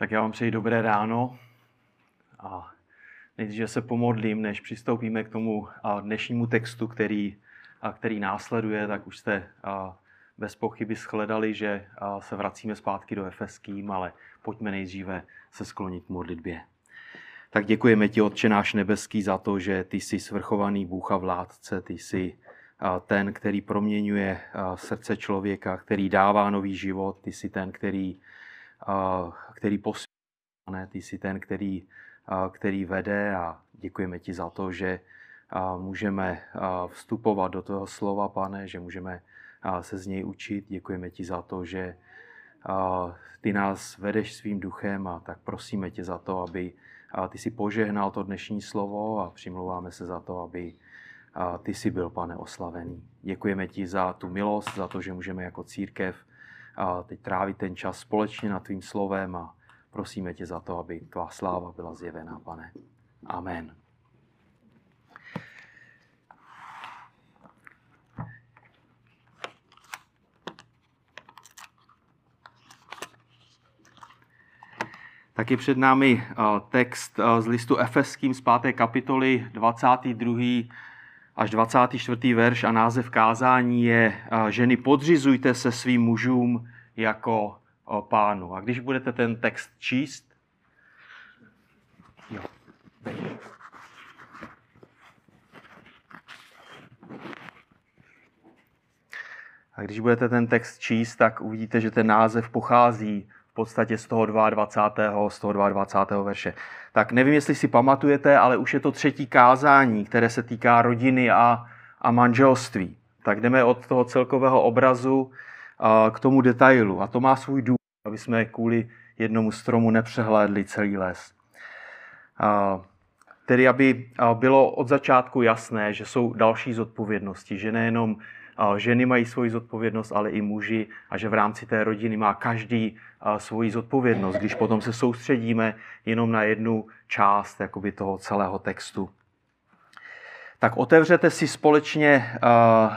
Tak já vám přeji dobré ráno a nejdříve se pomodlím, než přistoupíme k tomu dnešnímu textu, který, který následuje, tak už jste bez pochyby shledali, že se vracíme zpátky do Efeským, ale pojďme nejdříve se sklonit k modlitbě. Tak děkujeme ti, Otče náš nebeský, za to, že ty jsi svrchovaný Bůh a vládce, ty jsi ten, který proměňuje srdce člověka, který dává nový život, ty jsi ten, který který posílá, ty jsi ten, který, který vede a děkujeme ti za to, že můžeme vstupovat do toho slova, pane, že můžeme se z něj učit. Děkujeme ti za to, že ty nás vedeš svým duchem a tak prosíme tě za to, aby ty si požehnal to dnešní slovo a přimlouváme se za to, aby ty si byl, pane, oslavený. Děkujeme ti za tu milost, za to, že můžeme jako církev a teď trávit ten čas společně nad tvým slovem a prosíme tě za to, aby tvá sláva byla zjevená, pane. Amen. Taky před námi text z listu Efeským z 5. kapitoly 22 až 24. verš a název kázání je Ženy podřizujte se svým mužům jako pánu. A když budete ten text číst, jo. A když budete ten text číst, tak uvidíte, že ten název pochází podstatě z toho 22. z toho 22. verše. Tak nevím, jestli si pamatujete, ale už je to třetí kázání, které se týká rodiny a, a manželství. Tak jdeme od toho celkového obrazu k tomu detailu. A to má svůj důvod, aby jsme kvůli jednomu stromu nepřehlédli celý les. Tedy, aby bylo od začátku jasné, že jsou další zodpovědnosti, že nejenom ženy mají svoji zodpovědnost, ale i muži a že v rámci té rodiny má každý svoji zodpovědnost, když potom se soustředíme jenom na jednu část jakoby toho celého textu. Tak otevřete si společně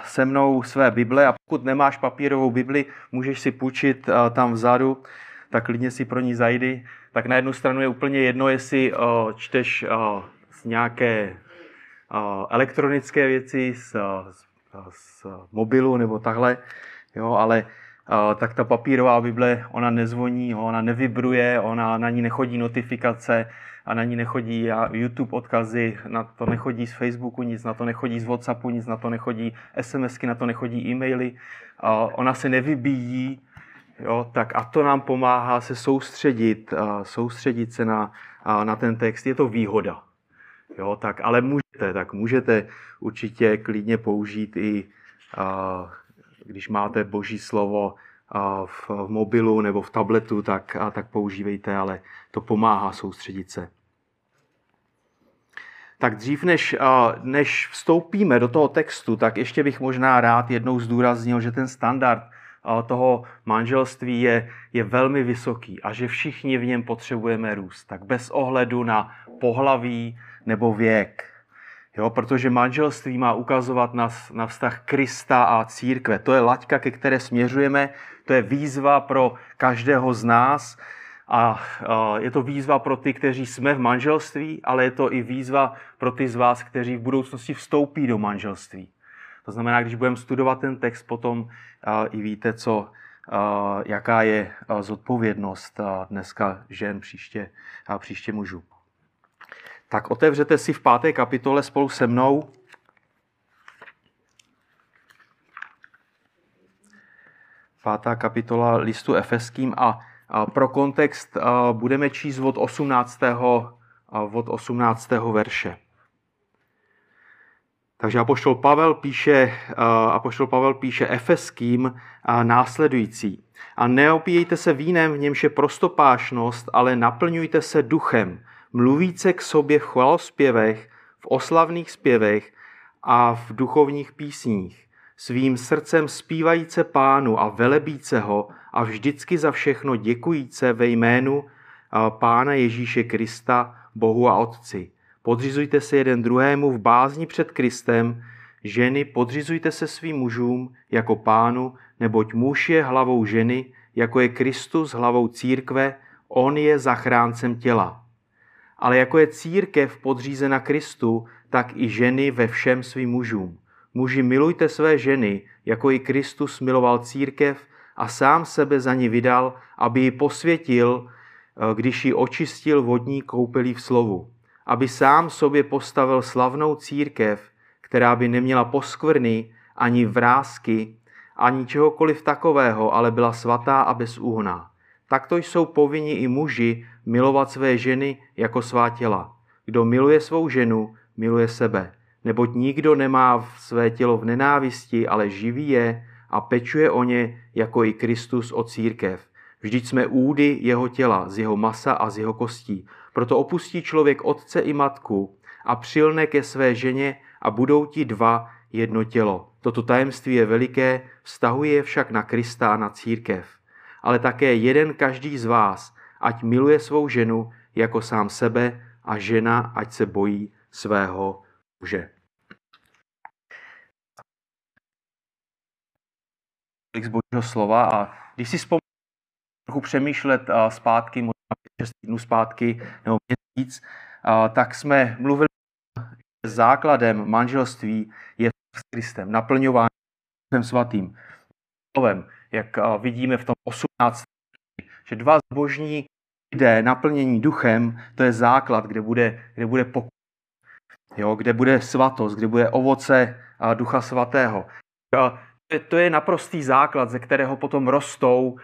se mnou své Bible a pokud nemáš papírovou Bibli, můžeš si půjčit tam vzadu, tak klidně si pro ní zajdi. Tak na jednu stranu je úplně jedno, jestli čteš z nějaké elektronické věci, z, z mobilu nebo takhle, jo, ale tak ta papírová Bible, ona nezvoní, ona nevibruje, ona na ní nechodí notifikace a na ní nechodí YouTube odkazy, na to nechodí z Facebooku nic, na to nechodí z Whatsappu nic, na to nechodí SMSky, na to nechodí e-maily, ona se nevybíjí, jo, tak a to nám pomáhá se soustředit, soustředit se na, na ten text. Je to výhoda. Jo, tak, ale můžete, tak můžete určitě klidně použít i, když máte boží slovo v, mobilu nebo v tabletu, tak, tak používejte, ale to pomáhá soustředit se. Tak dřív, než, než vstoupíme do toho textu, tak ještě bych možná rád jednou zdůraznil, že ten standard toho manželství je, je velmi vysoký a že všichni v něm potřebujeme růst. Tak bez ohledu na pohlaví nebo věk. Jo, protože manželství má ukazovat na, na vztah Krista a církve. To je laťka, ke které směřujeme, to je výzva pro každého z nás a je to výzva pro ty, kteří jsme v manželství, ale je to i výzva pro ty z vás, kteří v budoucnosti vstoupí do manželství. To znamená, když budeme studovat ten text, potom i víte, co, jaká je zodpovědnost dneska žen, příště, příště mužů. Tak otevřete si v páté kapitole spolu se mnou. Pátá kapitola listu Efeským a pro kontext budeme číst od 18. od 18. verše. Takže apoštol Pavel píše, apoštol Pavel píše Efeským následující. A neopíjejte se vínem, v němž je prostopášnost, ale naplňujte se duchem, mluvíce k sobě v chvalospěvech, v oslavných zpěvech a v duchovních písních, svým srdcem zpívajíce pánu a velebíce ho a vždycky za všechno děkujíce ve jménu Pána Ježíše Krista, Bohu a Otci. Podřizujte se jeden druhému v bázni před Kristem, ženy podřizujte se svým mužům jako pánu, neboť muž je hlavou ženy, jako je Kristus hlavou církve, On je zachráncem těla. Ale jako je církev podřízena Kristu, tak i ženy ve všem svým mužům. Muži, milujte své ženy, jako i Kristus miloval církev a sám sebe za ní vydal, aby ji posvětil, eh, když ji očistil vodní koupelí v slovu. Aby sám sobě postavil slavnou církev, která by neměla poskvrny, ani vrázky, ani čehokoliv takového, ale byla svatá a bezúhná. Takto jsou povinni i muži milovat své ženy jako svá těla. Kdo miluje svou ženu, miluje sebe. Neboť nikdo nemá své tělo v nenávisti, ale živí je a pečuje o ně jako i Kristus o církev. Vždyť jsme údy jeho těla, z jeho masa a z jeho kostí. Proto opustí člověk otce i matku a přilne ke své ženě a budou ti dva jedno tělo. Toto tajemství je veliké, vztahuje však na Krista a na církev. Ale také jeden každý z vás, ať miluje svou ženu jako sám sebe a žena, ať se bojí svého muže. z božího slova a když si vzpomínám trochu přemýšlet zpátky, možná 6 týdnů zpátky nebo měsíc, tak jsme mluvili, že základem manželství je s Kristem, naplňování svatým slovem, jak vidíme v tom 18. že dva zbožní lidé naplnění duchem, to je základ, kde bude, kde bude pokoj, jo, kde bude svatost, kde bude ovoce ducha svatého to je naprostý základ, ze kterého potom rostou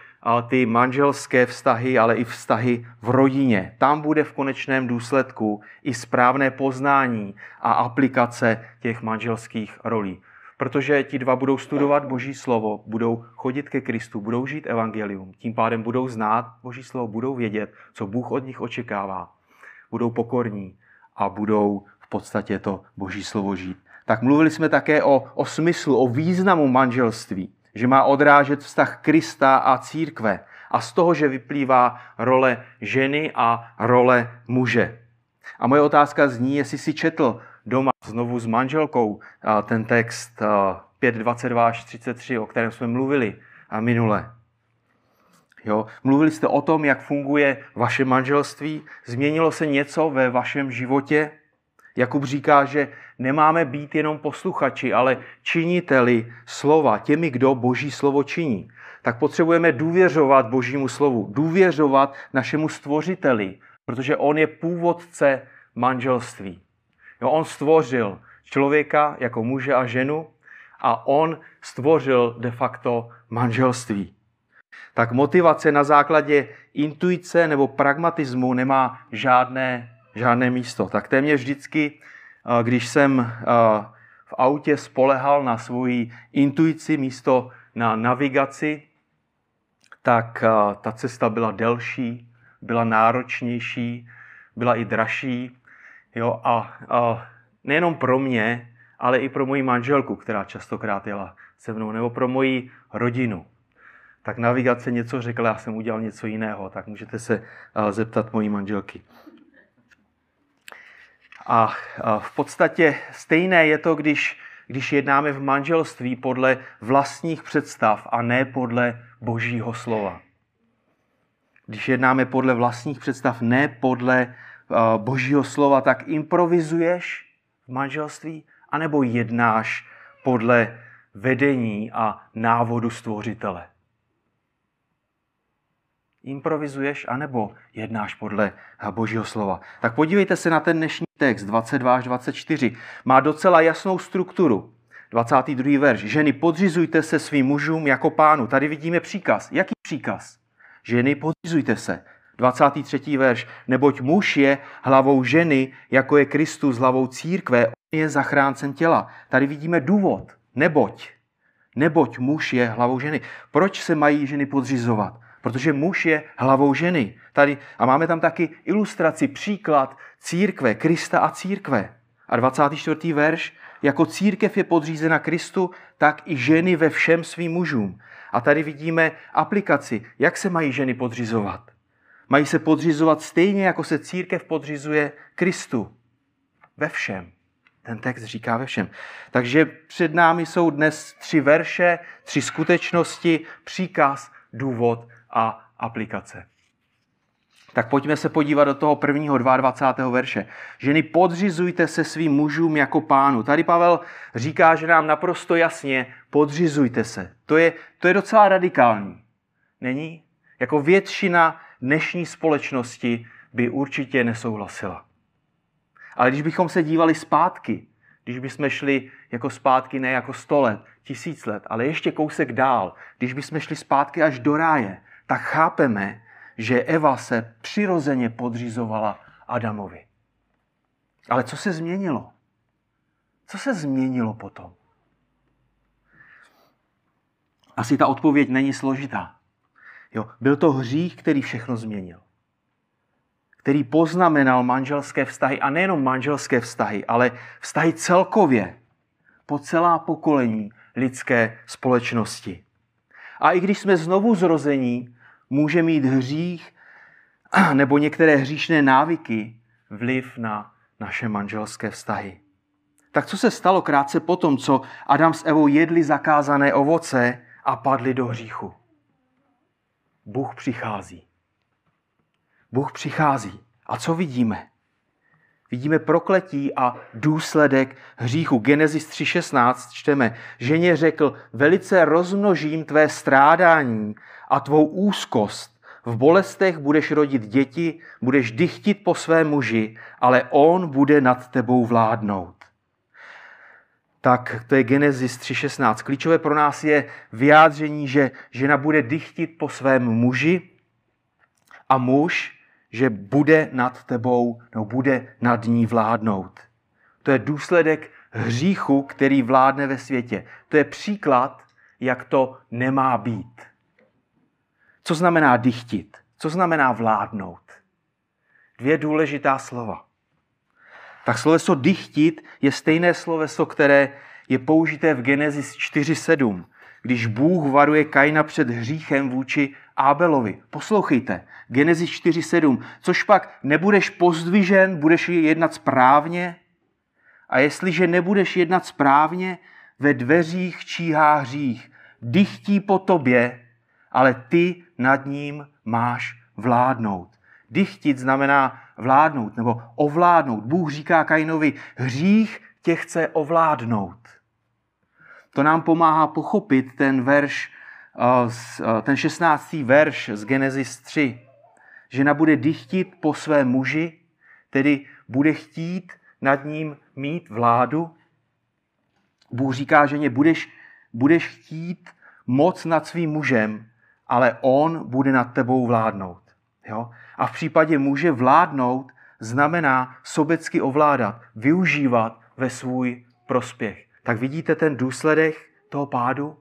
ty manželské vztahy, ale i vztahy v rodině. Tam bude v konečném důsledku i správné poznání a aplikace těch manželských rolí. Protože ti dva budou studovat Boží slovo, budou chodit ke Kristu, budou žít evangelium, tím pádem budou znát Boží slovo, budou vědět, co Bůh od nich očekává. Budou pokorní a budou v podstatě to Boží slovo žít tak mluvili jsme také o, o smyslu, o významu manželství, že má odrážet vztah Krista a církve a z toho, že vyplývá role ženy a role muže. A moje otázka zní, jestli si četl doma znovu s manželkou ten text 5.22 až 33, o kterém jsme mluvili a minule. Jo? Mluvili jste o tom, jak funguje vaše manželství? Změnilo se něco ve vašem životě? Jakub říká, že nemáme být jenom posluchači, ale činiteli slova, těmi, kdo boží slovo činí. Tak potřebujeme důvěřovat božímu slovu, důvěřovat našemu stvořiteli, protože on je původce manželství. Jo, on stvořil člověka jako muže a ženu a on stvořil de facto manželství. Tak motivace na základě intuice nebo pragmatismu nemá žádné žádné místo. Tak téměř vždycky, když jsem v autě spolehal na svoji intuici místo na navigaci, tak ta cesta byla delší, byla náročnější, byla i dražší. Jo? A, a nejenom pro mě, ale i pro moji manželku, která častokrát jela se mnou, nebo pro moji rodinu. Tak navigace něco řekla, já jsem udělal něco jiného, tak můžete se zeptat mojí manželky. A v podstatě stejné je to, když, když jednáme v manželství podle vlastních představ a ne podle božího slova. Když jednáme podle vlastních představ, ne podle božího slova, tak improvizuješ v manželství, anebo jednáš podle vedení a návodu stvořitele improvizuješ, anebo jednáš podle Božího slova. Tak podívejte se na ten dnešní text 22 až 24. Má docela jasnou strukturu. 22. verš. Ženy, podřizujte se svým mužům jako pánu. Tady vidíme příkaz. Jaký příkaz? Ženy, podřizujte se. 23. verš. Neboť muž je hlavou ženy, jako je Kristus hlavou církve, on je zachráncem těla. Tady vidíme důvod. Neboť. Neboť muž je hlavou ženy. Proč se mají ženy podřizovat? Protože muž je hlavou ženy. Tady, a máme tam taky ilustraci, příklad církve, Krista a církve. A 24. verš, jako církev je podřízena Kristu, tak i ženy ve všem svým mužům. A tady vidíme aplikaci, jak se mají ženy podřizovat. Mají se podřizovat stejně, jako se církev podřizuje Kristu. Ve všem. Ten text říká ve všem. Takže před námi jsou dnes tři verše, tři skutečnosti, příkaz, důvod a aplikace. Tak pojďme se podívat do toho prvního 22. verše. Ženy, podřizujte se svým mužům jako pánu. Tady Pavel říká, že nám naprosto jasně podřizujte se. To je, to je docela radikální. Není? Jako většina dnešní společnosti by určitě nesouhlasila. Ale když bychom se dívali zpátky, když bychom šli jako zpátky ne jako sto let, tisíc let, ale ještě kousek dál, když bychom šli zpátky až do ráje, tak chápeme, že Eva se přirozeně podřizovala Adamovi. Ale co se změnilo? Co se změnilo potom? Asi ta odpověď není složitá. Jo, byl to hřích, který všechno změnil. Který poznamenal manželské vztahy, a nejenom manželské vztahy, ale vztahy celkově po celá pokolení lidské společnosti. A i když jsme znovu zrození, může mít hřích nebo některé hříšné návyky vliv na naše manželské vztahy. Tak co se stalo krátce potom, co Adam s Evou jedli zakázané ovoce a padli do hříchu? Bůh přichází. Bůh přichází. A co vidíme? Vidíme prokletí a důsledek hříchu. Genesis 3.16 čteme, ženě řekl, velice rozmnožím tvé strádání a tvou úzkost. V bolestech budeš rodit děti, budeš dychtit po své muži, ale on bude nad tebou vládnout. Tak to je Genesis 3.16. Klíčové pro nás je vyjádření, že žena bude dychtit po svém muži a muž, že bude nad tebou, nebo bude nad ní vládnout. To je důsledek hříchu, který vládne ve světě. To je příklad, jak to nemá být. Co znamená dychtit? Co znamená vládnout? Dvě důležitá slova. Tak sloveso dychtit je stejné sloveso, které je použité v Genesis 4.7, když Bůh varuje Kaina před hříchem vůči Ábelovi. Poslouchejte, Genesis 4.7, což pak nebudeš pozdvižen, budeš jednat správně a jestliže nebudeš jednat správně, ve dveřích číhá hřích, dychtí po tobě, ale ty nad ním máš vládnout. Dychtit znamená vládnout nebo ovládnout. Bůh říká Kainovi, hřích tě chce ovládnout. To nám pomáhá pochopit ten verš, eh, eh, ten 16. verš z Genesis 3. Žena bude dychtit po své muži, tedy bude chtít nad ním mít vládu. Bůh říká ženě, budeš, budeš chtít moc nad svým mužem, ale on bude nad tebou vládnout. Jo? A v případě muže vládnout znamená sobecky ovládat, využívat ve svůj prospěch. Tak vidíte ten důsledek toho pádu?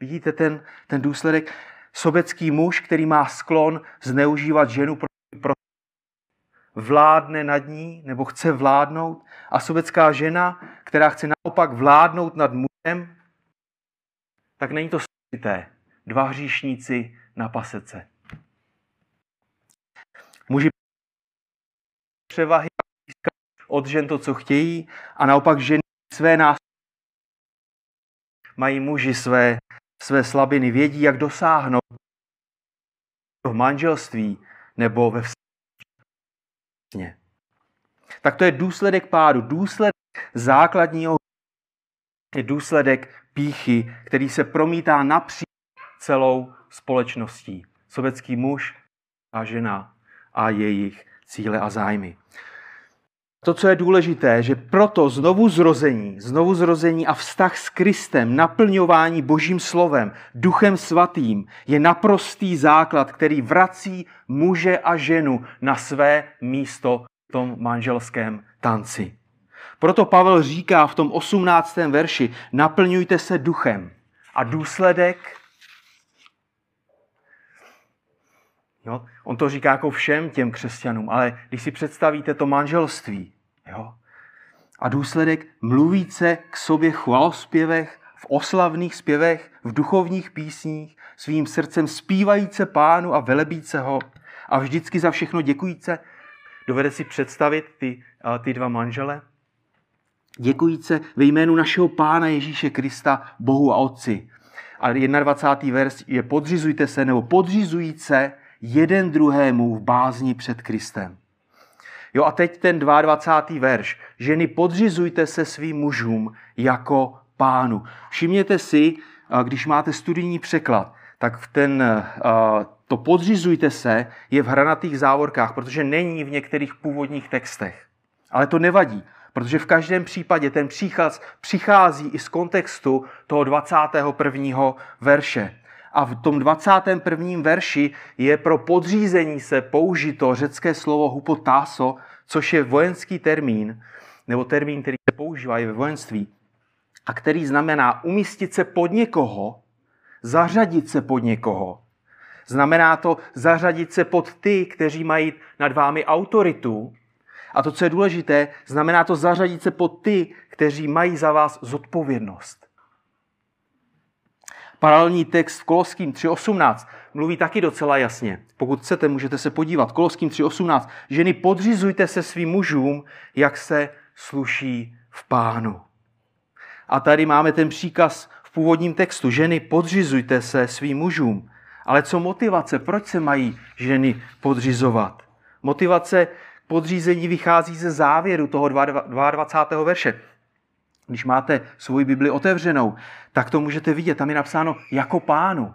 Vidíte ten, ten důsledek? Sobecký muž, který má sklon zneužívat ženu pro, pro vládne nad ní nebo chce vládnout a sobecká žena, která chce naopak vládnout nad mužem, tak není to složité dva hříšníci na pasece. Muži převahy od žen to, co chtějí, a naopak ženy své nás mají muži své, své slabiny, vědí, jak dosáhnout v manželství nebo ve vztahu. Tak to je důsledek pádu, důsledek základního je důsledek píchy, který se promítá napříč celou společností. Sobecký muž a žena a jejich cíle a zájmy. To, co je důležité, že proto znovu zrození, znovu zrození a vztah s Kristem, naplňování Božím slovem, Duchem Svatým, je naprostý základ, který vrací muže a ženu na své místo v tom manželském tanci. Proto Pavel říká v tom 18. verši, naplňujte se duchem. A důsledek Jo? On to říká jako všem těm křesťanům, ale když si představíte to manželství, jo? a důsledek mluvíce k sobě chvalospěvech, v oslavných zpěvech, v duchovních písních, svým srdcem zpívajíce pánu a velebíce ho a vždycky za všechno děkujíce. Dovede si představit ty, ty dva manžele? Děkujíce ve jménu našeho Pána Ježíše Krista, Bohu a Otci. A 21. verš je podřizujte se, nebo podřizujíce jeden druhému v bázni před Kristem. Jo a teď ten 22. verš. Ženy, podřizujte se svým mužům jako pánu. Všimněte si, když máte studijní překlad, tak v ten, to podřizujte se je v hranatých závorkách, protože není v některých původních textech. Ale to nevadí, protože v každém případě ten příchaz přichází i z kontextu toho 21. verše. A v tom 21. verši je pro podřízení se použito řecké slovo hupotáso, což je vojenský termín, nebo termín, který se používá i ve vojenství, a který znamená umístit se pod někoho, zařadit se pod někoho. Znamená to zařadit se pod ty, kteří mají nad vámi autoritu. A to, co je důležité, znamená to zařadit se pod ty, kteří mají za vás zodpovědnost. Paralelní text v Koloským 3.18 mluví taky docela jasně. Pokud chcete, můžete se podívat. Koloským 3.18. Ženy, podřizujte se svým mužům, jak se sluší v pánu. A tady máme ten příkaz v původním textu. Ženy, podřizujte se svým mužům. Ale co motivace? Proč se mají ženy podřizovat? Motivace podřízení vychází ze závěru toho 22. verše. Když máte svoji Bibli otevřenou, tak to můžete vidět. Tam je napsáno jako pánu.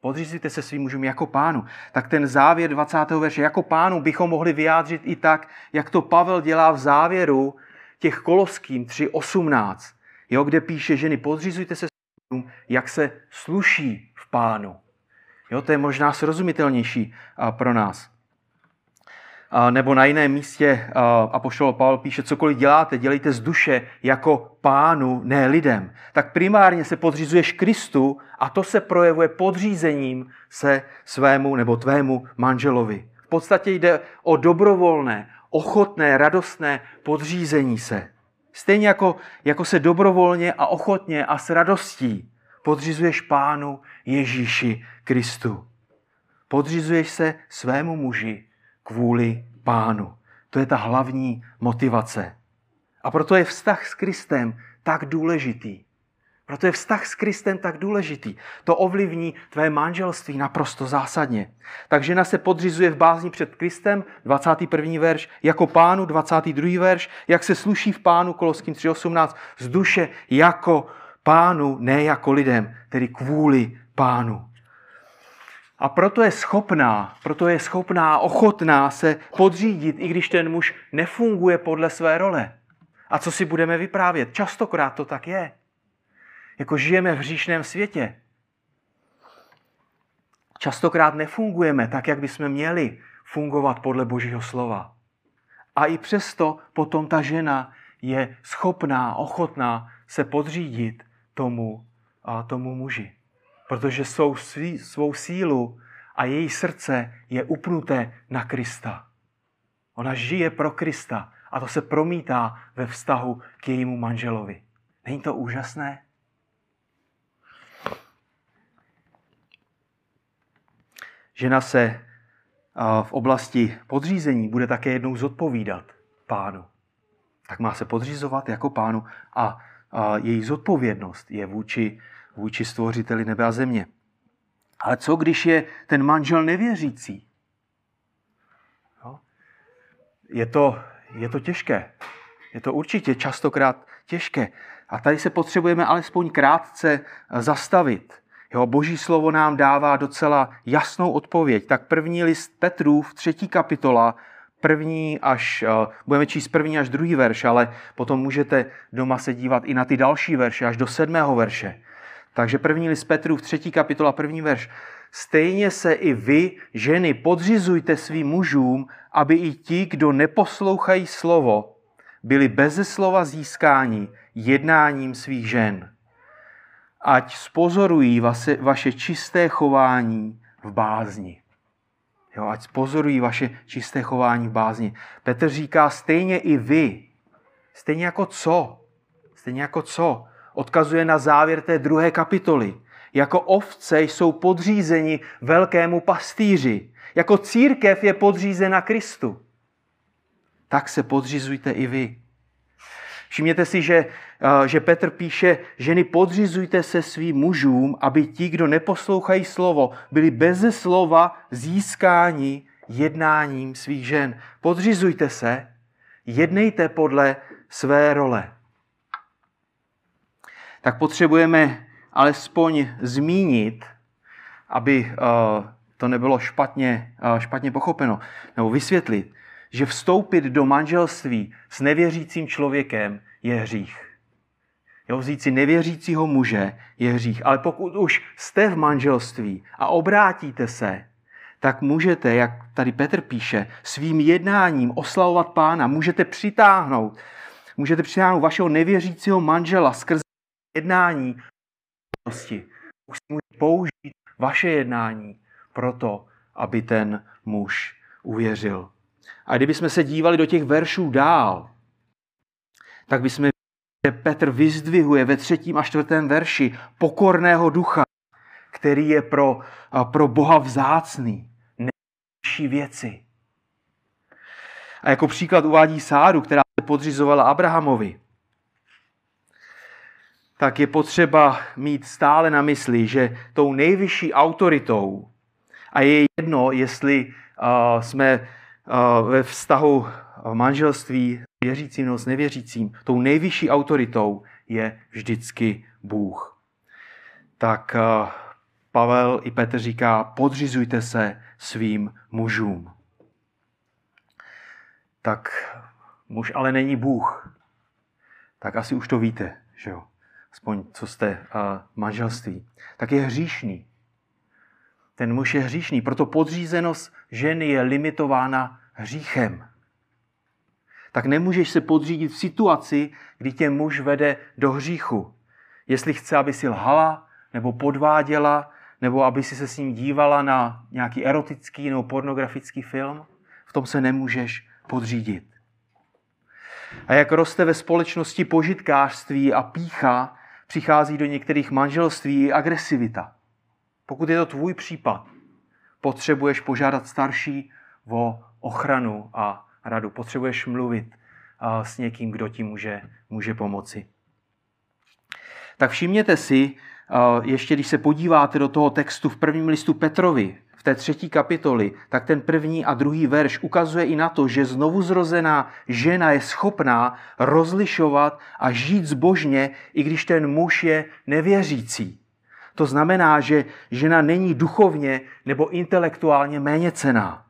Podřízujte se svým mužům jako pánu. Tak ten závěr 20. verše jako pánu bychom mohli vyjádřit i tak, jak to Pavel dělá v závěru těch koloským 3.18, jo, kde píše ženy, podřízujte se svým mužům, jak se sluší v pánu. Jo, to je možná srozumitelnější pro nás nebo na jiném místě Apoštol Pavel píše, cokoliv děláte, dělejte z duše jako pánu, ne lidem. Tak primárně se podřízuješ Kristu a to se projevuje podřízením se svému nebo tvému manželovi. V podstatě jde o dobrovolné, ochotné, radostné podřízení se. Stejně jako, jako se dobrovolně a ochotně a s radostí podřizuješ pánu Ježíši Kristu. Podřizuješ se svému muži, kvůli pánu. To je ta hlavní motivace. A proto je vztah s Kristem tak důležitý. Proto je vztah s Kristem tak důležitý. To ovlivní tvé manželství naprosto zásadně. Tak žena se podřizuje v bázni před Kristem, 21. verš, jako pánu, 22. verš, jak se sluší v pánu, Koloským 3.18, z duše jako pánu, ne jako lidem, tedy kvůli pánu. A proto je schopná, proto je schopná, ochotná se podřídit, i když ten muž nefunguje podle své role. A co si budeme vyprávět? Častokrát to tak je. Jako žijeme v hříšném světě. Častokrát nefungujeme tak, jak bychom měli fungovat podle Božího slova. A i přesto potom ta žena je schopná, ochotná se podřídit tomu, a tomu muži protože svou, svou sílu a její srdce je upnuté na Krista. Ona žije pro Krista a to se promítá ve vztahu k jejímu manželovi. Není to úžasné? Žena se v oblasti podřízení bude také jednou zodpovídat pánu. Tak má se podřizovat jako pánu a její zodpovědnost je vůči vůči stvořiteli nebe a země. Ale co, když je ten manžel nevěřící? Je, to, je to těžké. Je to určitě častokrát těžké. A tady se potřebujeme alespoň krátce zastavit. Jo, boží slovo nám dává docela jasnou odpověď. Tak první list Petrův, třetí kapitola, první až, eh, budeme číst první až druhý verš, ale potom můžete doma se dívat i na ty další verše, až do sedmého verše. Takže první list Petru v třetí kapitola, první verš. Stejně se i vy, ženy, podřizujte svým mužům, aby i ti, kdo neposlouchají slovo, byli beze slova získáni jednáním svých žen. Ať spozorují vaše, vaše čisté chování v bázni. Jo, ať spozorují vaše čisté chování v bázni. Petr říká, stejně i vy. Stejně jako co? Stejně jako co? Odkazuje na závěr té druhé kapitoly. Jako ovce jsou podřízeni velkému pastýři. Jako církev je podřízena Kristu. Tak se podřizujte i vy. Všimněte si, že, eh, že Petr píše, ženy podřizujte se svým mužům, aby ti, kdo neposlouchají slovo, byli beze slova získáni jednáním svých žen. Podřizujte se, jednejte podle své role. Tak potřebujeme alespoň zmínit, aby eh, to nebylo špatně, eh, špatně pochopeno, nebo vysvětlit, že vstoupit do manželství s nevěřícím člověkem je hřích. Jo, vzít si nevěřícího muže je hřích. Ale pokud už jste v manželství a obrátíte se, tak můžete, jak tady Petr píše, svým jednáním oslavovat pána, můžete přitáhnout, můžete přitáhnout vašeho nevěřícího manžela skrze jednání. Už můžete použít vaše jednání proto, aby ten muž uvěřil. A kdybychom se dívali do těch veršů dál, tak bychom že Petr vyzdvihuje ve třetím a čtvrtém verši pokorného ducha, který je pro, pro Boha vzácný, nejvyšší věci. A jako příklad uvádí Sáru, která se podřizovala Abrahamovi. Tak je potřeba mít stále na mysli, že tou nejvyšší autoritou, a je jedno, jestli uh, jsme ve vztahu v manželství věřícím nebo s nevěřícím, tou nejvyšší autoritou je vždycky Bůh. Tak Pavel i Petr říká, podřizujte se svým mužům. Tak muž ale není Bůh. Tak asi už to víte, že jo? Aspoň co jste v manželství. Tak je hříšný. Ten muž je hříšný, proto podřízenost ženy je limitována hříchem. Tak nemůžeš se podřídit v situaci, kdy tě muž vede do hříchu. Jestli chce, aby si lhala, nebo podváděla, nebo aby si se s ním dívala na nějaký erotický nebo pornografický film, v tom se nemůžeš podřídit. A jak roste ve společnosti požitkářství a pícha, přichází do některých manželství agresivita. Pokud je to tvůj případ, potřebuješ požádat starší o ochranu a radu. Potřebuješ mluvit s někým, kdo ti může, může pomoci. Tak všimněte si, ještě když se podíváte do toho textu v prvním listu Petrovi, v té třetí kapitoli, tak ten první a druhý verš ukazuje i na to, že znovu zrozená žena je schopná rozlišovat a žít zbožně, i když ten muž je nevěřící. To znamená, že žena není duchovně nebo intelektuálně méně cená.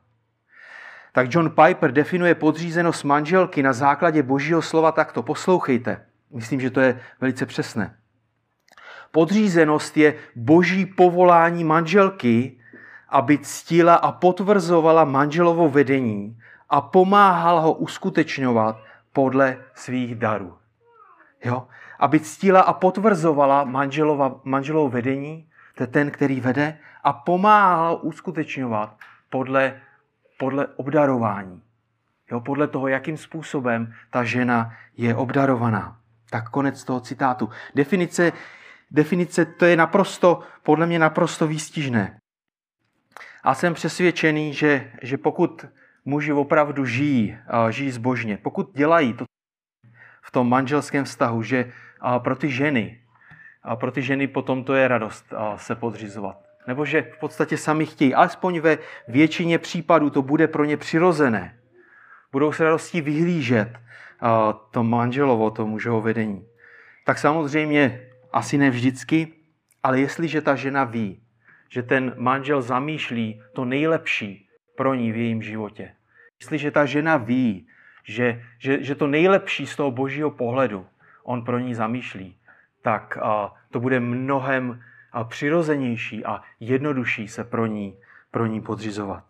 Tak John Piper definuje podřízenost manželky na základě božího slova takto. Poslouchejte. Myslím, že to je velice přesné. Podřízenost je boží povolání manželky, aby ctila a potvrzovala manželovo vedení a pomáhala ho uskutečňovat podle svých darů. Jo? aby ctila a potvrzovala manželova, manželovo vedení, to je ten, který vede, a pomáhal uskutečňovat podle, podle obdarování. Jo, podle toho, jakým způsobem ta žena je obdarovaná. Tak konec toho citátu. Definice, definice to je naprosto, podle mě naprosto výstižné. A jsem přesvědčený, že, že pokud muži opravdu žijí, žijí zbožně, pokud dělají to v tom manželském vztahu, že pro ty ženy. A pro ty ženy potom to je radost se podřizovat. Nebo že v podstatě sami chtějí. Alespoň ve většině případů to bude pro ně přirozené. Budou se radostí vyhlížet to manželovo, to mužovo vedení. Tak samozřejmě asi ne vždycky, ale jestliže ta žena ví, že ten manžel zamýšlí to nejlepší pro ní v jejím životě, jestliže ta žena ví, že, že, že to nejlepší z toho božího pohledu on pro ní zamýšlí, tak to bude mnohem přirozenější a jednodušší se pro ní, pro ní podřizovat.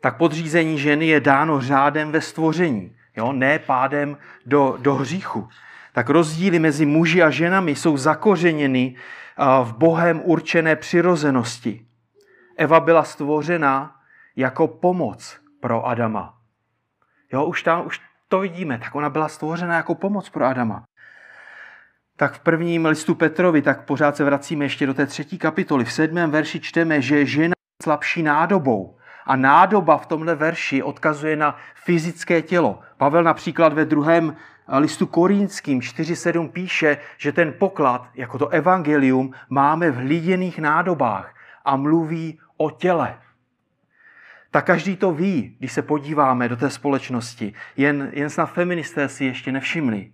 Tak podřízení ženy je dáno řádem ve stvoření, jo? ne pádem do, do hříchu. Tak rozdíly mezi muži a ženami jsou zakořeněny v Bohem určené přirozenosti. Eva byla stvořena jako pomoc pro Adama. Jo, už tam, už to vidíme, tak ona byla stvořena jako pomoc pro Adama. Tak v prvním listu Petrovi, tak pořád se vracíme ještě do té třetí kapitoly. V sedmém verši čteme, že žena je slabší nádobou A nádoba v tomhle verši odkazuje na fyzické tělo. Pavel například ve druhém listu korínským 4.7 píše, že ten poklad, jako to evangelium, máme v hlíděných nádobách a mluví o těle. Tak každý to ví, když se podíváme do té společnosti. Jen, jen snad feministé si ještě nevšimli,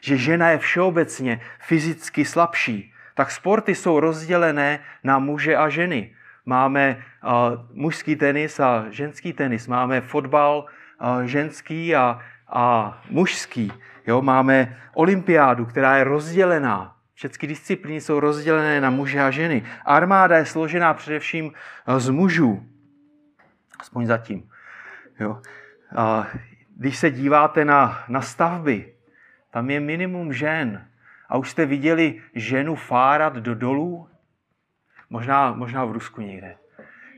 že žena je všeobecně fyzicky slabší. Tak sporty jsou rozdělené na muže a ženy. Máme uh, mužský tenis a ženský tenis. Máme fotbal uh, ženský a, a mužský. Jo, máme olympiádu, která je rozdělená. Všechny disciplíny jsou rozdělené na muže a ženy. Armáda je složená především z mužů. Aspoň zatím. Jo. A když se díváte na, na stavby, tam je minimum žen. A už jste viděli ženu fárat do dolů? Možná, možná v Rusku někde.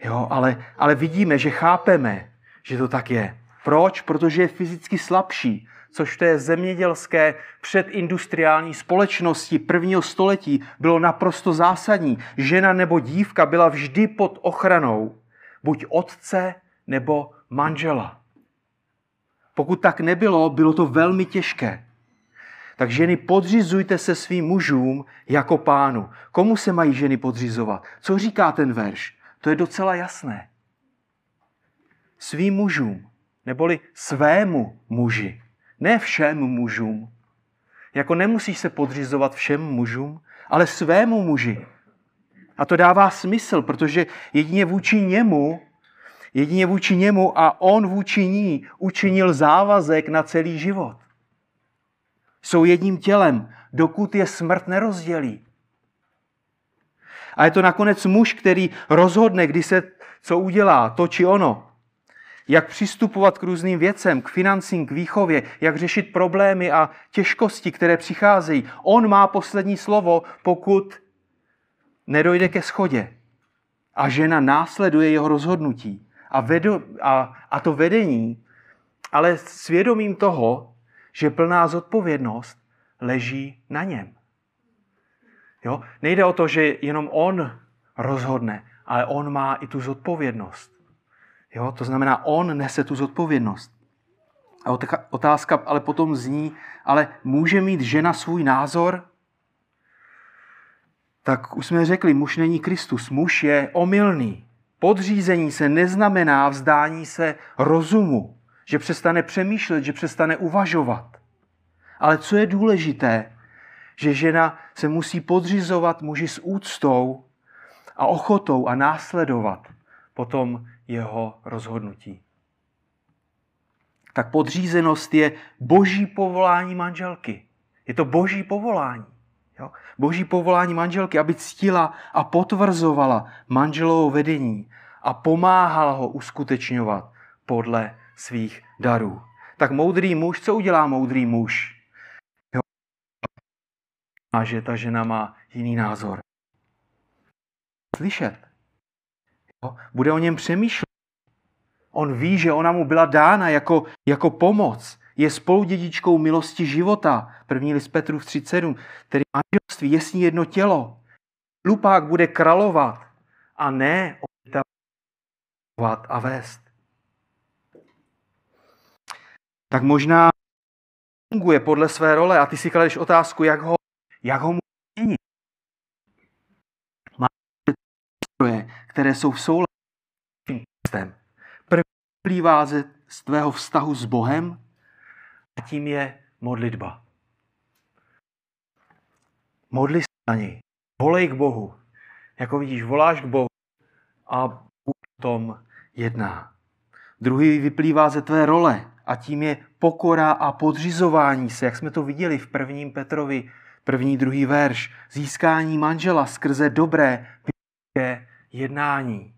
Jo, ale, ale vidíme, že chápeme, že to tak je. Proč? Protože je fyzicky slabší, což té zemědělské předindustriální společnosti prvního století bylo naprosto zásadní. Žena nebo dívka byla vždy pod ochranou buď otce nebo manžela. Pokud tak nebylo, bylo to velmi těžké. Tak ženy, podřizujte se svým mužům jako pánu. Komu se mají ženy podřizovat? Co říká ten verš? To je docela jasné. Svým mužům, neboli svému muži. Ne všem mužům. Jako nemusíš se podřizovat všem mužům, ale svému muži. A to dává smysl, protože jedině vůči němu, jedině vůči němu a on vůči ní učinil závazek na celý život. Jsou jedním tělem, dokud je smrt nerozdělí. A je to nakonec muž, který rozhodne, kdy se co udělá, to či ono. Jak přistupovat k různým věcem, k financím, k výchově, jak řešit problémy a těžkosti, které přicházejí. On má poslední slovo, pokud nedojde ke schodě. A žena následuje jeho rozhodnutí. A, vedu, a, a to vedení, ale svědomím toho, že plná zodpovědnost leží na něm. Jo? Nejde o to, že jenom on rozhodne, ale on má i tu zodpovědnost. Jo? To znamená, on nese tu zodpovědnost. A otázka ale potom zní, ale může mít žena svůj názor? Tak už jsme řekli, muž není Kristus, muž je omylný. Podřízení se neznamená vzdání se rozumu, že přestane přemýšlet, že přestane uvažovat. Ale co je důležité, že žena se musí podřizovat muži s úctou a ochotou a následovat potom jeho rozhodnutí. Tak podřízenost je boží povolání manželky. Je to boží povolání. Jo? Boží povolání manželky, aby ctila a potvrzovala manželovo vedení a pomáhala ho uskutečňovat podle svých darů. Tak moudrý muž, co udělá moudrý muž? Jo? A že ta žena má jiný názor. Slyšet. Bude o něm přemýšlet. On ví, že ona mu byla dána jako, jako pomoc je spoludědičkou milosti života. První list Petru v 37, tedy manželství je s ní jedno tělo. Lupák bude královat a ne obětovat a vést. Tak možná funguje podle své role a ty si kladeš otázku, jak ho, jak ho může změnit. Má které jsou v souladu s tím První vyplývá z tvého vztahu s Bohem, a tím je modlitba. Modli se na něj. Volej k Bohu. Jako vidíš, voláš k Bohu a Bůh tom jedná. Druhý vyplývá ze tvé role a tím je pokora a podřizování se, jak jsme to viděli v prvním Petrovi, první, druhý verš. Získání manžela skrze dobré jednání.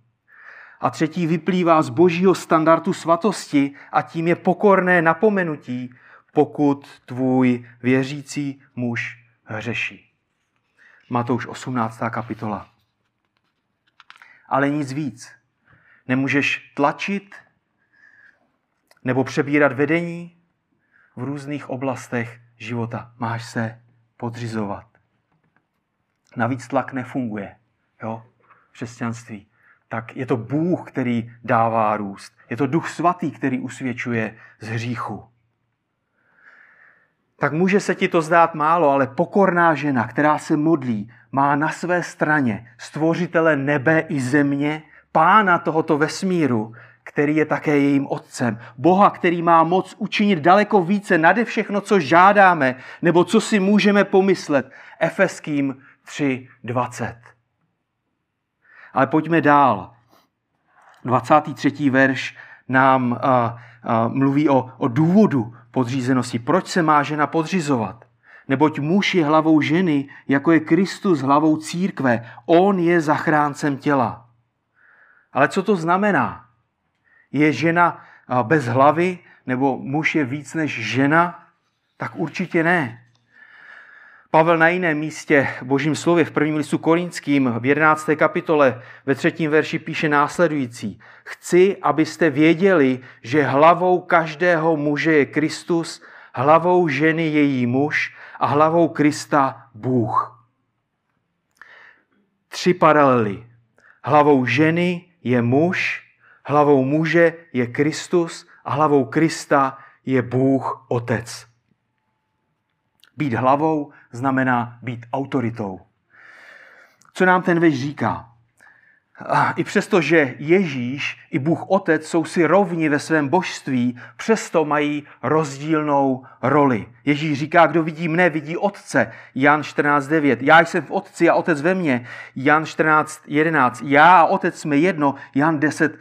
A třetí vyplývá z božího standardu svatosti a tím je pokorné napomenutí pokud tvůj věřící muž hřeší. Matouš 18. kapitola. Ale nic víc. Nemůžeš tlačit nebo přebírat vedení v různých oblastech života. Máš se podřizovat. Navíc tlak nefunguje. Jo? V křesťanství. tak je to Bůh, který dává růst. Je to Duch Svatý, který usvědčuje z hříchu. Tak může se ti to zdát málo, ale pokorná žena, která se modlí, má na své straně stvořitele nebe i země, pána tohoto vesmíru, který je také jejím otcem. Boha, který má moc učinit daleko více nade všechno, co žádáme, nebo co si můžeme pomyslet. Efeským 3.20. Ale pojďme dál. 23. verš nám a, a, mluví o, o důvodu podřízenosti. Proč se má žena podřizovat? Neboť muž je hlavou ženy, jako je Kristus hlavou církve. On je zachráncem těla. Ale co to znamená? Je žena bez hlavy, nebo muž je víc než žena? Tak určitě ne. Pavel na jiném místě v božím slově v prvním listu korinským v 11. kapitole ve třetím verši píše následující. Chci, abyste věděli, že hlavou každého muže je Kristus, hlavou ženy její muž a hlavou Krista Bůh. Tři paralely. Hlavou ženy je muž, hlavou muže je Kristus a hlavou Krista je Bůh Otec. Být hlavou znamená být autoritou. Co nám ten věž říká? I přesto, že Ježíš i Bůh Otec jsou si rovni ve svém božství, přesto mají rozdílnou roli. Ježíš říká, kdo vidí mne, vidí Otce. Jan 14.9. Já jsem v Otci a Otec ve mně. Jan 14.11. Já a Otec jsme jedno. Jan 10.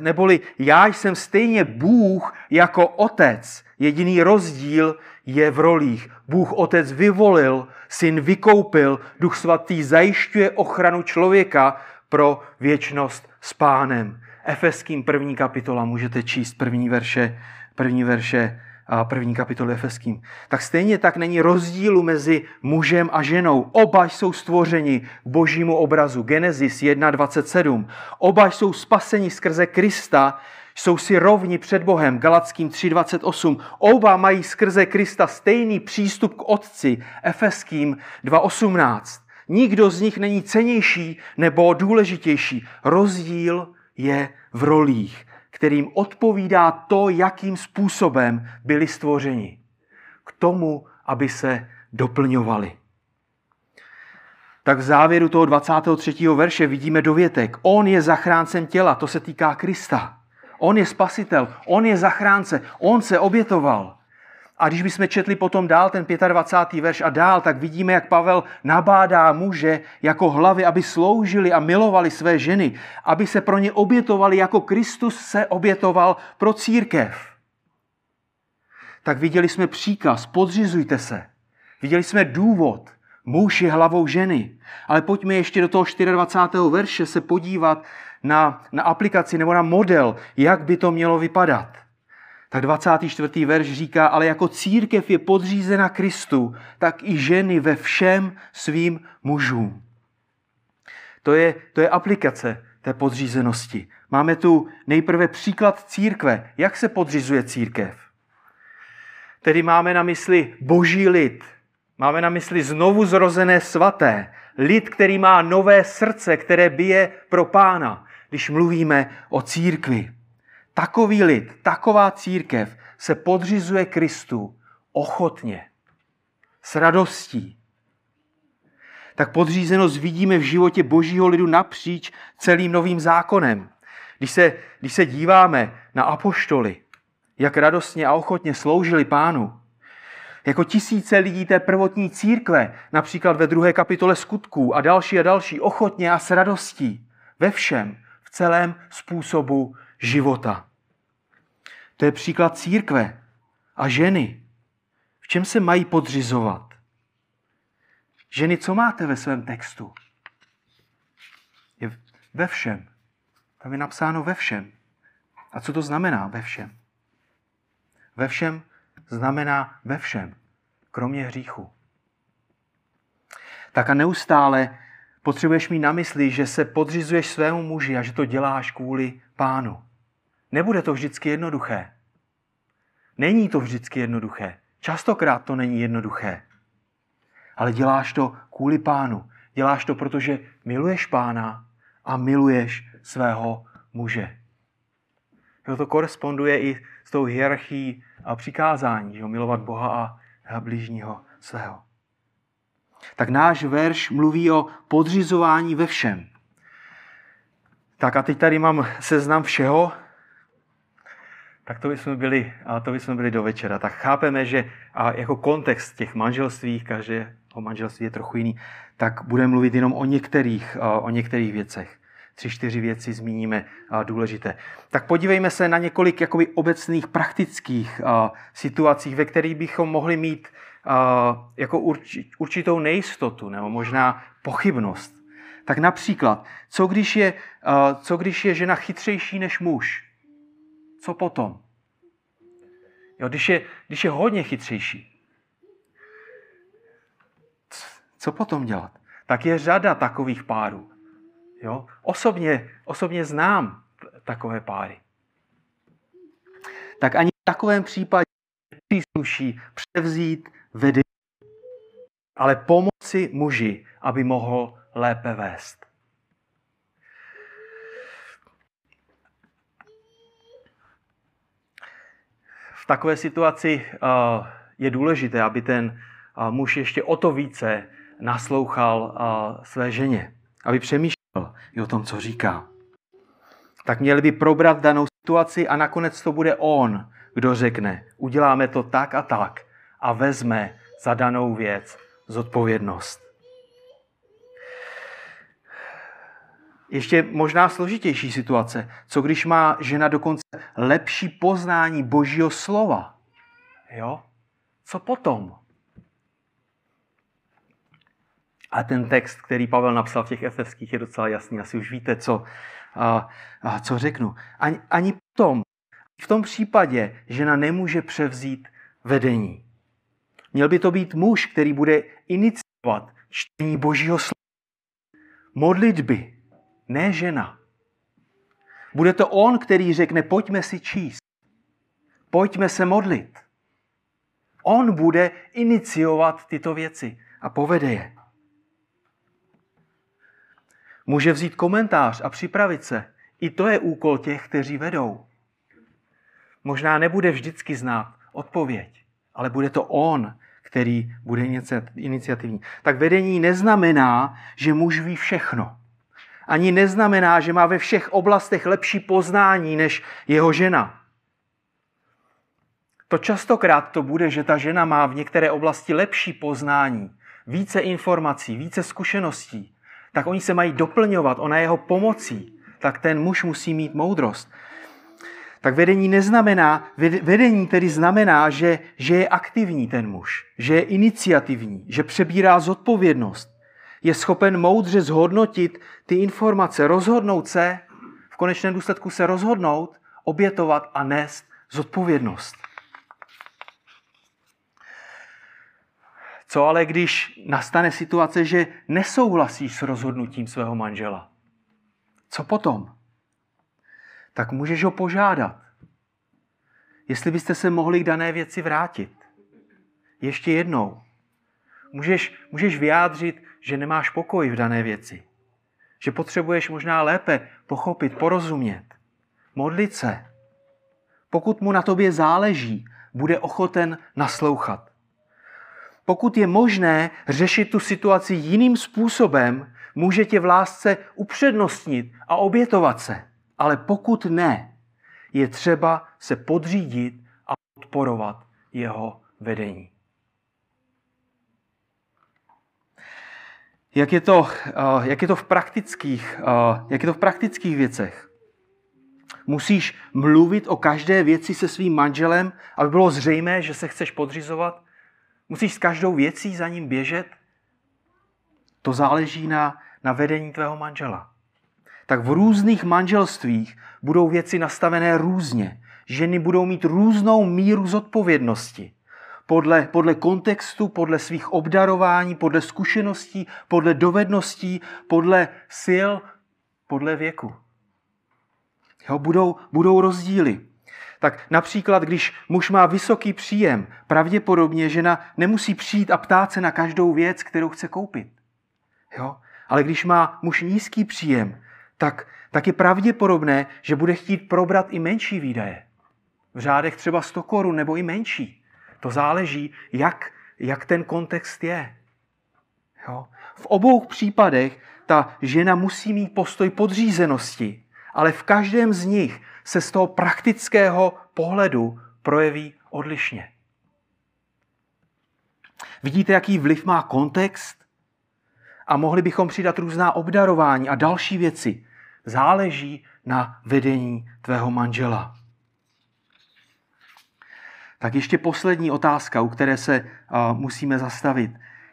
Neboli já jsem stejně Bůh jako Otec. Jediný rozdíl je v rolích. Bůh Otec vyvolil, Syn vykoupil, Duch Svatý zajišťuje ochranu člověka pro věčnost s pánem. Efeským první kapitola, můžete číst první verše, první verše první kapitoly Efeským. Tak stejně tak není rozdílu mezi mužem a ženou. Oba jsou stvořeni k božímu obrazu. Genesis 1.27. Oba jsou spaseni skrze Krista, jsou si rovni před Bohem. Galackým 3.28. Oba mají skrze Krista stejný přístup k Otci. Efeským 2.18. Nikdo z nich není cenější nebo důležitější. Rozdíl je v rolích, kterým odpovídá to, jakým způsobem byli stvořeni. K tomu, aby se doplňovali. Tak v závěru toho 23. verše vidíme dovětek. On je zachráncem těla, to se týká Krista. On je spasitel, on je zachránce, on se obětoval. A když bychom četli potom dál ten 25. verš a dál, tak vidíme, jak Pavel nabádá muže jako hlavy, aby sloužili a milovali své ženy, aby se pro ně obětovali, jako Kristus se obětoval pro církev. Tak viděli jsme příkaz, podřizujte se. Viděli jsme důvod, muž je hlavou ženy. Ale pojďme ještě do toho 24. verše se podívat na, na aplikaci nebo na model, jak by to mělo vypadat. Tak 24. verš říká, ale jako církev je podřízena Kristu, tak i ženy ve všem svým mužům. To je, to je aplikace té podřízenosti. Máme tu nejprve příklad církve. Jak se podřizuje církev? Tedy máme na mysli boží lid. Máme na mysli znovu zrozené svaté. Lid, který má nové srdce, které bije pro pána, když mluvíme o církvi. Takový lid, taková církev se podřizuje Kristu ochotně, s radostí. Tak podřízenost vidíme v životě božího lidu napříč celým novým zákonem. Když se, když se díváme na apoštoly, jak radostně a ochotně sloužili pánu, jako tisíce lidí té prvotní církve, například ve druhé kapitole skutků a další a další, ochotně a s radostí, ve všem, v celém způsobu života. To je příklad církve a ženy. V čem se mají podřizovat? Ženy, co máte ve svém textu? Je ve všem. Tam je napsáno ve všem. A co to znamená ve všem? Ve všem znamená ve všem, kromě hříchu. Tak a neustále potřebuješ mít na mysli, že se podřizuješ svému muži a že to děláš kvůli pánu. Nebude to vždycky jednoduché. Není to vždycky jednoduché. Častokrát to není jednoduché. Ale děláš to kvůli pánu. Děláš to, protože miluješ pána a miluješ svého muže. Jo, to koresponduje i s tou hierarchií a přikázání, že milovat Boha a blížního svého. Tak náš verš mluví o podřizování ve všem. Tak a teď tady mám seznam všeho, tak to bychom byli, to bychom byli do večera. Tak chápeme, že a jako kontext těch manželství, každého manželství je trochu jiný, tak budeme mluvit jenom o některých, o některých věcech. Tři, čtyři věci zmíníme důležité. Tak podívejme se na několik jakoby obecných praktických situacích, ve kterých bychom mohli mít jako určitou nejistotu nebo možná pochybnost. Tak například, co když je, co když je žena chytřejší než muž? Co potom? Jo, když, je, když je hodně chytřejší, co potom dělat? Tak je řada takových párů. Jo? Osobně, osobně znám takové páry. Tak ani v takovém případě přísluší převzít vedení, ale pomoci muži, aby mohl lépe vést. Takové situaci eh, je důležité, aby ten eh, muž ještě o to více naslouchal eh, své ženě, aby přemýšlel i o tom, co říká. Tak měli by probrat danou situaci a nakonec to bude on, kdo řekne, uděláme to tak a tak a vezme za danou věc zodpovědnost. Ještě možná složitější situace. Co když má žena dokonce lepší poznání božího slova? Jo? Co potom? A ten text, který Pavel napsal v těch efeských, je docela jasný. Asi už víte, co, a, a, co řeknu. Ani, ani potom, v tom případě, žena nemůže převzít vedení. Měl by to být muž, který bude iniciovat čtení božího slova. Modlitby, ne žena. Bude to on, který řekne, pojďme si číst. Pojďme se modlit. On bude iniciovat tyto věci a povede je. Může vzít komentář a připravit se. I to je úkol těch, kteří vedou. Možná nebude vždycky znát odpověď, ale bude to on, který bude iniciativní. Tak vedení neznamená, že muž ví všechno. Ani neznamená, že má ve všech oblastech lepší poznání než jeho žena. To častokrát to bude, že ta žena má v některé oblasti lepší poznání, více informací, více zkušeností, tak oni se mají doplňovat, ona jeho pomocí, tak ten muž musí mít moudrost. Tak vedení neznamená, vedení tedy znamená, že, že je aktivní ten muž, že je iniciativní, že přebírá zodpovědnost, je schopen moudře zhodnotit ty informace, rozhodnout se, v konečném důsledku se rozhodnout, obětovat a nést zodpovědnost. Co ale, když nastane situace, že nesouhlasíš s rozhodnutím svého manžela? Co potom? Tak můžeš ho požádat, jestli byste se mohli k dané věci vrátit. Ještě jednou. Můžeš, můžeš vyjádřit, že nemáš pokoj v dané věci. Že potřebuješ možná lépe pochopit, porozumět. Modlit se. Pokud mu na tobě záleží, bude ochoten naslouchat. Pokud je možné řešit tu situaci jiným způsobem, může tě v lásce upřednostnit a obětovat se. Ale pokud ne, je třeba se podřídit a podporovat jeho vedení. Jak je to, eh, jak je to, v, praktických, eh, jak je to v praktických věcech? Musíš mluvit o každé věci se svým manželem, aby bylo zřejmé, že se chceš podřizovat? Musíš s každou věcí za ním běžet? To záleží na, na vedení tvého manžela. Tak v různých manželstvích budou věci nastavené různě. Ženy budou mít různou míru zodpovědnosti. Podle, podle kontextu, podle svých obdarování, podle zkušeností, podle dovedností, podle sil, podle věku. Jo, budou, budou rozdíly. Tak například, když muž má vysoký příjem, pravděpodobně žena nemusí přijít a ptát se na každou věc, kterou chce koupit. Jo? Ale když má muž nízký příjem, tak, tak je pravděpodobné, že bude chtít probrat i menší výdaje. V řádech třeba 100 korun nebo i menší. To záleží, jak, jak ten kontext je. Jo? V obou případech ta žena musí mít postoj podřízenosti, ale v každém z nich se z toho praktického pohledu projeví odlišně. Vidíte, jaký vliv má kontext? A mohli bychom přidat různá obdarování a další věci. Záleží na vedení tvého manžela. Tak ještě poslední otázka, u které se musíme zastavit.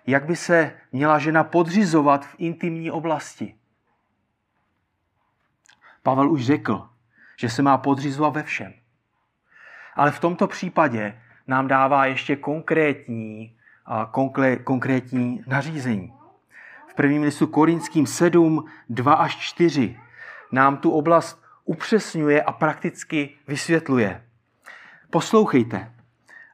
Jak by se měla žena podřizovat v intimní oblasti? Pavel už řekl, že se má podřizovat ve všem. Ale v tomto případě nám dává ještě konkrétní, konkrétní nařízení. V prvním listu Korinským 7, 2 až 4 nám tu oblast upřesňuje a prakticky vysvětluje. Poslouchejte,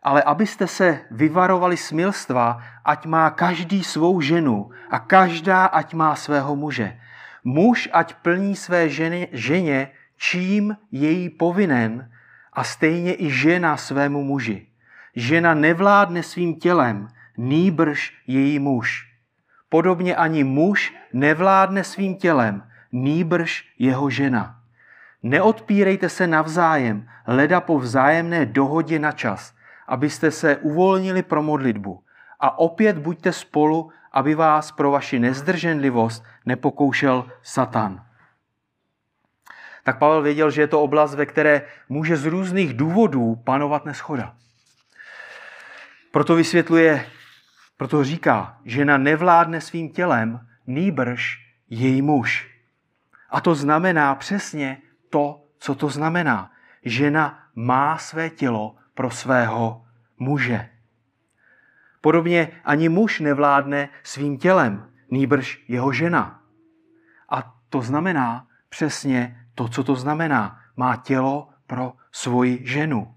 ale abyste se vyvarovali smilstva, ať má každý svou ženu a každá ať má svého muže. Muž ať plní své ženy, ženě, čím její povinen, a stejně i žena svému muži. Žena nevládne svým tělem, nýbrž její muž. Podobně ani muž nevládne svým tělem, nýbrž jeho žena. Neodpírejte se navzájem, leda po vzájemné dohodě na čas, abyste se uvolnili pro modlitbu. A opět buďte spolu, aby vás pro vaši nezdrženlivost nepokoušel Satan tak Pavel věděl, že je to oblast, ve které může z různých důvodů panovat neschoda. Proto vysvětluje, proto říká, žena nevládne svým tělem, nýbrž její muž. A to znamená přesně to, co to znamená. Žena má své tělo pro svého muže. Podobně ani muž nevládne svým tělem, nýbrž jeho žena. A to znamená přesně to, co to znamená. Má tělo pro svoji ženu.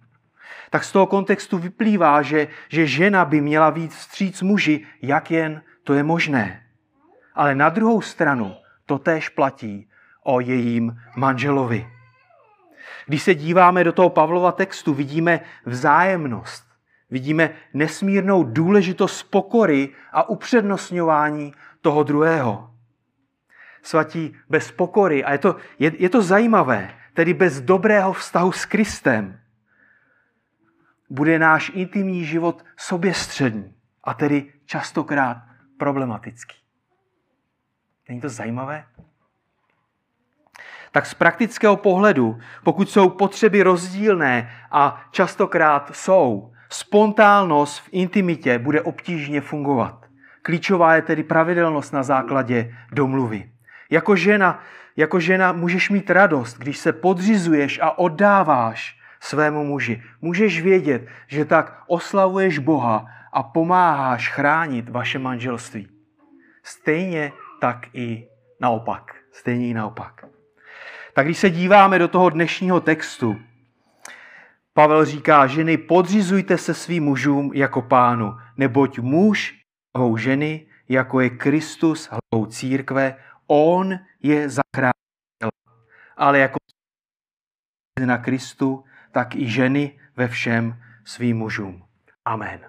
Tak z toho kontextu vyplývá, že, že žena by měla být vstříc muži, jak jen to je možné. Ale na druhou stranu to též platí o jejím manželovi. Když se díváme do toho Pavlova textu, vidíme vzájemnost. Vidíme nesmírnou důležitost pokory a upřednostňování toho druhého svatí, bez pokory. A je to, je, je to zajímavé, tedy bez dobrého vztahu s Kristem, bude náš intimní život soběstřední a tedy častokrát problematický. Není to zajímavé? Tak z praktického pohledu, pokud jsou potřeby rozdílné a častokrát jsou, spontánnost v intimitě bude obtížně fungovat. Klíčová je tedy pravidelnost na základě domluvy. Jako žena, jako žena můžeš mít radost, když se podřizuješ a oddáváš svému muži. Můžeš vědět, že tak oslavuješ Boha a pomáháš chránit vaše manželství. Stejně tak i naopak. Stejně i naopak. Tak když se díváme do toho dnešního textu, Pavel říká, ženy, podřizujte se svým mužům jako pánu, neboť muž hlavou ženy, jako je Kristus hlavou církve, On je zachránitel. Ale jako na Kristu, tak i ženy ve všem svým mužům. Amen.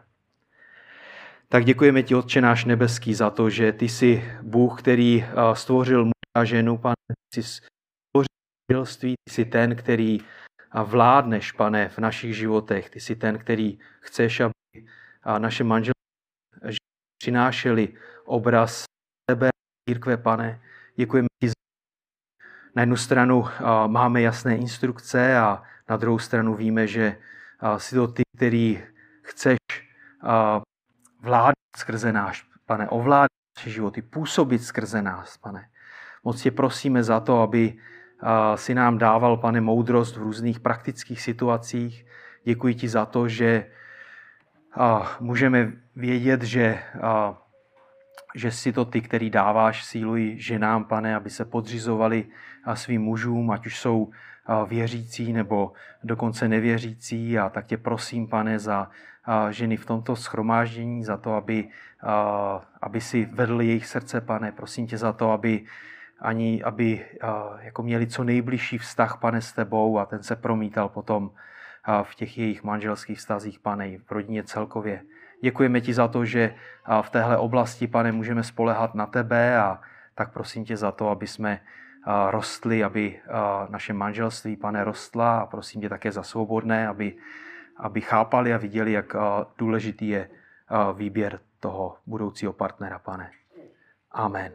Tak děkujeme ti, Otče náš nebeský, za to, že ty jsi Bůh, který stvořil muže a ženu, pane, ty jsi manželství, ty jsi ten, který vládneš, pane, v našich životech. Ty jsi ten, který chceš, aby naše manželství přinášeli obraz tebe, církve, pane, Děkujeme ti. Na jednu stranu máme jasné instrukce a na druhou stranu víme, že jsi to ty, který chceš vládat skrze náš, pane, ovládat naše životy, působit skrze nás, pane. Moc tě prosíme za to, aby si nám dával, pane, moudrost v různých praktických situacích. Děkuji ti za to, že můžeme vědět, že že si to ty, který dáváš sílu ženám, pane, aby se podřizovali svým mužům, ať už jsou věřící nebo dokonce nevěřící. A tak tě prosím, pane, za ženy v tomto schromáždění, za to, aby, aby si vedl jejich srdce, pane. Prosím tě za to, aby ani aby jako měli co nejbližší vztah, pane, s tebou a ten se promítal potom v těch jejich manželských vztazích, pane, v rodině celkově. Děkujeme ti za to, že v téhle oblasti, pane, můžeme spolehat na tebe a tak prosím tě za to, aby jsme rostli, aby naše manželství, pane, rostla a prosím tě také za svobodné, aby, aby chápali a viděli, jak důležitý je výběr toho budoucího partnera, pane. Amen.